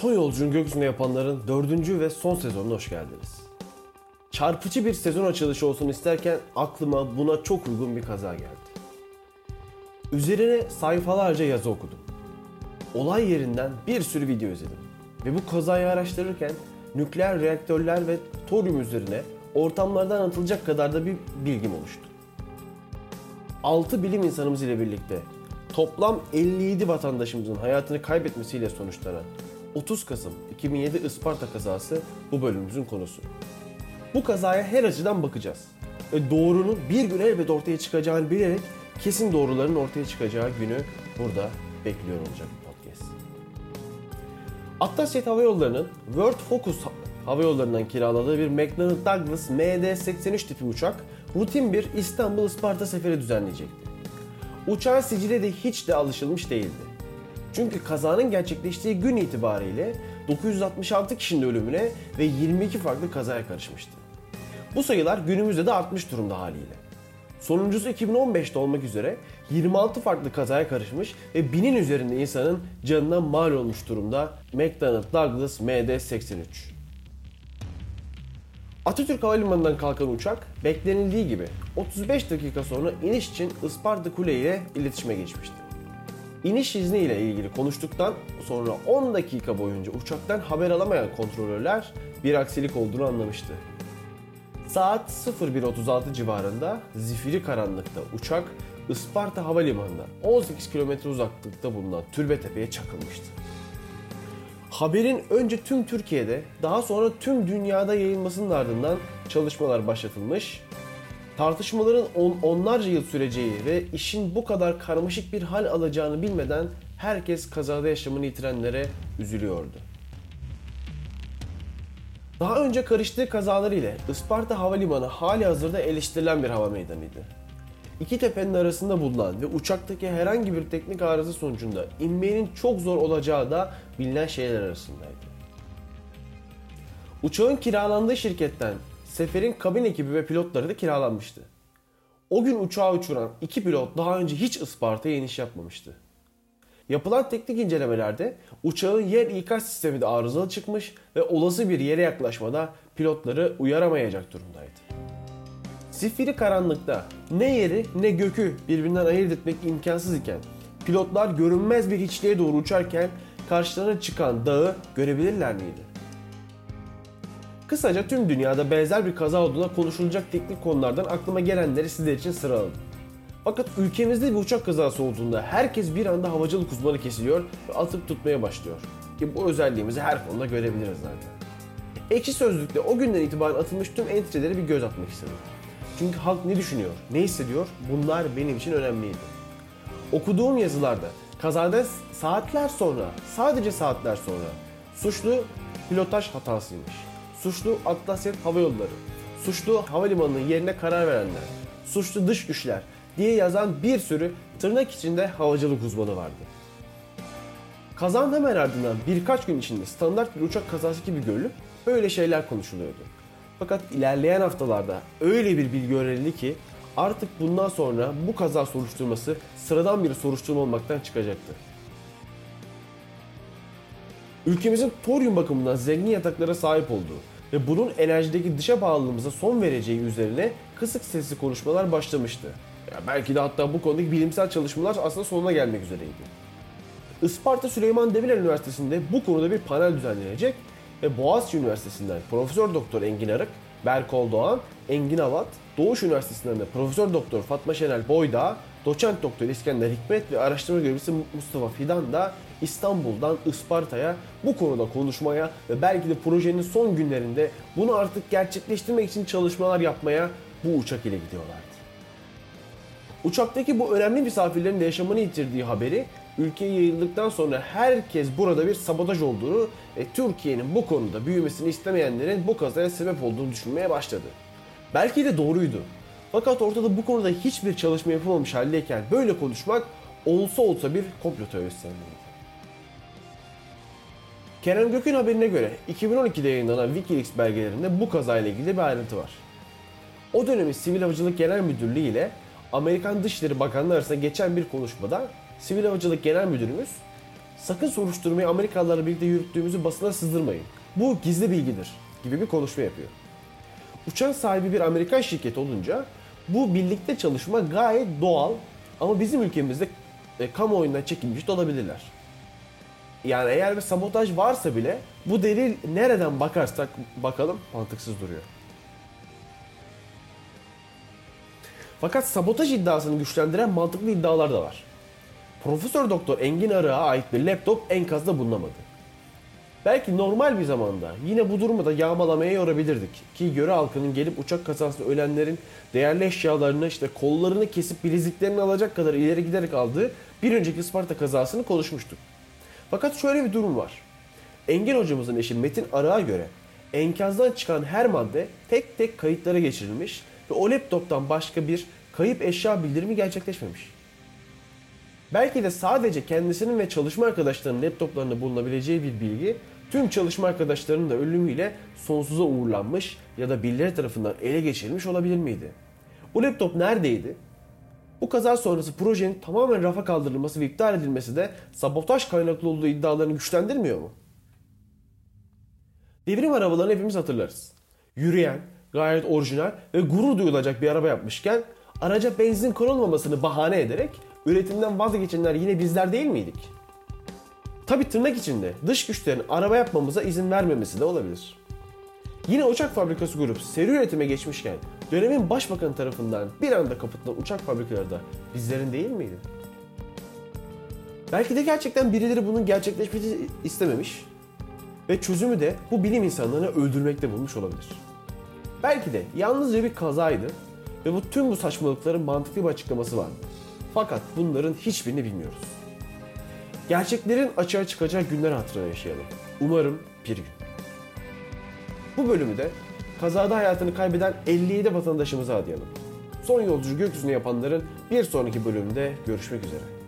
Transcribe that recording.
son yolculuğunu gökyüzüne yapanların dördüncü ve son sezonuna hoş geldiniz. Çarpıcı bir sezon açılışı olsun isterken aklıma buna çok uygun bir kaza geldi. Üzerine sayfalarca yazı okudum. Olay yerinden bir sürü video izledim. Ve bu kazayı araştırırken nükleer reaktörler ve toryum üzerine ortamlardan atılacak kadar da bir bilgim oluştu. 6 bilim insanımız ile birlikte toplam 57 vatandaşımızın hayatını kaybetmesiyle sonuçlanan 30 Kasım 2007 Isparta kazası bu bölümümüzün konusu. Bu kazaya her açıdan bakacağız. Ve doğrunun bir gün elbet ortaya çıkacağını bilerek kesin doğruların ortaya çıkacağı günü burada bekliyor olacak podcast. Atlas Jet Hava Yolları'nın World Focus Hava Yolları'ndan kiraladığı bir McDonnell Douglas MD-83 tipi uçak rutin bir İstanbul-Isparta seferi düzenleyecekti. Uçağın sicili de hiç de alışılmış değildi. Çünkü kazanın gerçekleştiği gün itibariyle 966 kişinin ölümüne ve 22 farklı kazaya karışmıştı. Bu sayılar günümüzde de artmış durumda haliyle. Sonuncusu 2015'te olmak üzere 26 farklı kazaya karışmış ve binin üzerinde insanın canına mal olmuş durumda McDonnell Douglas MD-83. Atatürk Havalimanı'ndan kalkan uçak beklenildiği gibi 35 dakika sonra iniş için Isparta Kule ile iletişime geçmişti. İniş izni ile ilgili konuştuktan sonra 10 dakika boyunca uçaktan haber alamayan kontrolörler bir aksilik olduğunu anlamıştı. Saat 01.36 civarında zifiri karanlıkta uçak Isparta Havalimanı'ndan 18 km uzaklıkta bulunan Türbetepe'ye çakılmıştı. Haberin önce tüm Türkiye'de daha sonra tüm dünyada yayılmasının ardından çalışmalar başlatılmış. Tartışmaların on, onlarca yıl süreceği ve işin bu kadar karmaşık bir hal alacağını bilmeden herkes kazada yaşamını yitirenlere üzülüyordu. Daha önce karıştığı kazaları ile Isparta Havalimanı hali hazırda eleştirilen bir hava meydanıydı. İki tepenin arasında bulunan ve uçaktaki herhangi bir teknik arıza sonucunda inmenin çok zor olacağı da bilinen şeyler arasındaydı. Uçağın kiralandığı şirketten seferin kabin ekibi ve pilotları da kiralanmıştı. O gün uçağı uçuran iki pilot daha önce hiç Isparta'ya iniş yapmamıştı. Yapılan teknik incelemelerde uçağın yer ikaz sistemi de arızalı çıkmış ve olası bir yere yaklaşmada pilotları uyaramayacak durumdaydı. Zifiri karanlıkta ne yeri ne gökü birbirinden ayırt etmek imkansız iken pilotlar görünmez bir hiçliğe doğru uçarken karşılarına çıkan dağı görebilirler miydi? Kısaca tüm dünyada benzer bir kaza olduğuna konuşulacak teknik konulardan aklıma gelenleri sizler için sıraladım. Fakat ülkemizde bir uçak kazası olduğunda herkes bir anda havacılık uzmanı kesiliyor ve atıp tutmaya başlıyor. Ki bu özelliğimizi her konuda görebiliriz zaten. Ekşi Sözlük'te o günden itibaren atılmış tüm entry'lere bir göz atmak istedim. Çünkü halk ne düşünüyor, ne hissediyor bunlar benim için önemliydi. Okuduğum yazılarda kazadan saatler sonra, sadece saatler sonra suçlu pilotaj hatasıymış. Suçlu Atlasya Hava Yolları, suçlu havalimanının yerine karar verenler, suçlu dış güçler diye yazan bir sürü tırnak içinde havacılık uzmanı vardı. Kazanın hemen ardından birkaç gün içinde standart bir uçak kazası gibi görülüp böyle şeyler konuşuluyordu. Fakat ilerleyen haftalarda öyle bir bilgi öğrenildi ki artık bundan sonra bu kaza soruşturması sıradan bir soruşturma olmaktan çıkacaktı. Ülkemizin toryum bakımından zengin yataklara sahip olduğu ve bunun enerjideki dışa bağlılığımıza son vereceği üzerine kısık sesli konuşmalar başlamıştı. Ya belki de hatta bu konudaki bilimsel çalışmalar aslında sonuna gelmek üzereydi. Isparta Süleyman Demirel Üniversitesi'nde bu konuda bir panel düzenlenecek ve Boğaziçi Üniversitesi'nden Profesör Doktor Engin Arık, Berkol Doğan, Engin Avat, Doğuş Üniversitesi'nden de Profesör Doktor Fatma Şenel Boydağ, Doçent Doktor İskender Hikmet ve araştırma görevlisi Mustafa Fidan da İstanbul'dan Isparta'ya bu konuda konuşmaya ve belki de projenin son günlerinde bunu artık gerçekleştirmek için çalışmalar yapmaya bu uçak ile gidiyorlardı. Uçaktaki bu önemli misafirlerin de yaşamını yitirdiği haberi ülkeye yayıldıktan sonra herkes burada bir sabotaj olduğunu ve Türkiye'nin bu konuda büyümesini istemeyenlerin bu kazaya sebep olduğunu düşünmeye başladı. Belki de doğruydu. Fakat ortada bu konuda hiçbir çalışma yapılmamış haldeyken böyle konuşmak olsa olsa bir komplo teorisi Kerem Gök'ün haberine göre 2012'de yayınlanan Wikileaks belgelerinde bu kazayla ilgili bir ayrıntı var. O dönemin Sivil Havacılık Genel Müdürlüğü ile Amerikan Dışişleri Bakanlığı arasında geçen bir konuşmada Sivil Havacılık Genel Müdürümüz sakın soruşturmayı Amerikalılarla birlikte yürüttüğümüzü basına sızdırmayın. Bu gizli bilgidir gibi bir konuşma yapıyor. Uçağın sahibi bir Amerikan şirketi olunca bu birlikte çalışma gayet doğal ama bizim ülkemizde e, kamuoyundan çekilmiş de olabilirler. Yani eğer bir sabotaj varsa bile bu delil nereden bakarsak bakalım mantıksız duruyor. Fakat sabotaj iddiasını güçlendiren mantıklı iddialar da var. Profesör Doktor Engin Arık'a ait bir laptop enkazda bulunamadı. Belki normal bir zamanda yine bu durumu da yağmalamaya yorabilirdik. Ki göre halkının gelip uçak kazasında ölenlerin değerli eşyalarını işte kollarını kesip bileziklerini alacak kadar ileri giderek aldığı bir önceki Isparta kazasını konuşmuştuk. Fakat şöyle bir durum var. Engin hocamızın eşi Metin Arık'a göre enkazdan çıkan her madde tek tek kayıtlara geçirilmiş ve o laptoptan başka bir kayıp eşya bildirimi gerçekleşmemiş. Belki de sadece kendisinin ve çalışma arkadaşlarının laptoplarında bulunabileceği bir bilgi tüm çalışma arkadaşlarının da ölümüyle sonsuza uğurlanmış ya da birileri tarafından ele geçirilmiş olabilir miydi? Bu laptop neredeydi? Bu kaza sonrası projenin tamamen rafa kaldırılması ve iptal edilmesi de sabotaj kaynaklı olduğu iddialarını güçlendirmiyor mu? Devrim arabalarını hepimiz hatırlarız. Yürüyen, gayet orijinal ve gurur duyulacak bir araba yapmışken araca benzin konulmamasını bahane ederek üretimden vazgeçenler yine bizler değil miydik? Tabi tırnak içinde dış güçlerin araba yapmamıza izin vermemesi de olabilir. Yine uçak fabrikası grup seri üretime geçmişken dönemin başbakanı tarafından bir anda kapatılan uçak fabrikaları da bizlerin değil miydi? Belki de gerçekten birileri bunun gerçekleşmesini istememiş ve çözümü de bu bilim insanlarını öldürmekte bulmuş olabilir. Belki de yalnızca bir kazaydı ve bu tüm bu saçmalıkların mantıklı bir açıklaması vardı. Fakat bunların hiçbirini bilmiyoruz. Gerçeklerin açığa çıkacağı günler hatırına yaşayalım. Umarım bir gün. Bu bölümü de kazada hayatını kaybeden 57 vatandaşımıza adayalım. Son yolcu gökyüzüne yapanların bir sonraki bölümünde görüşmek üzere.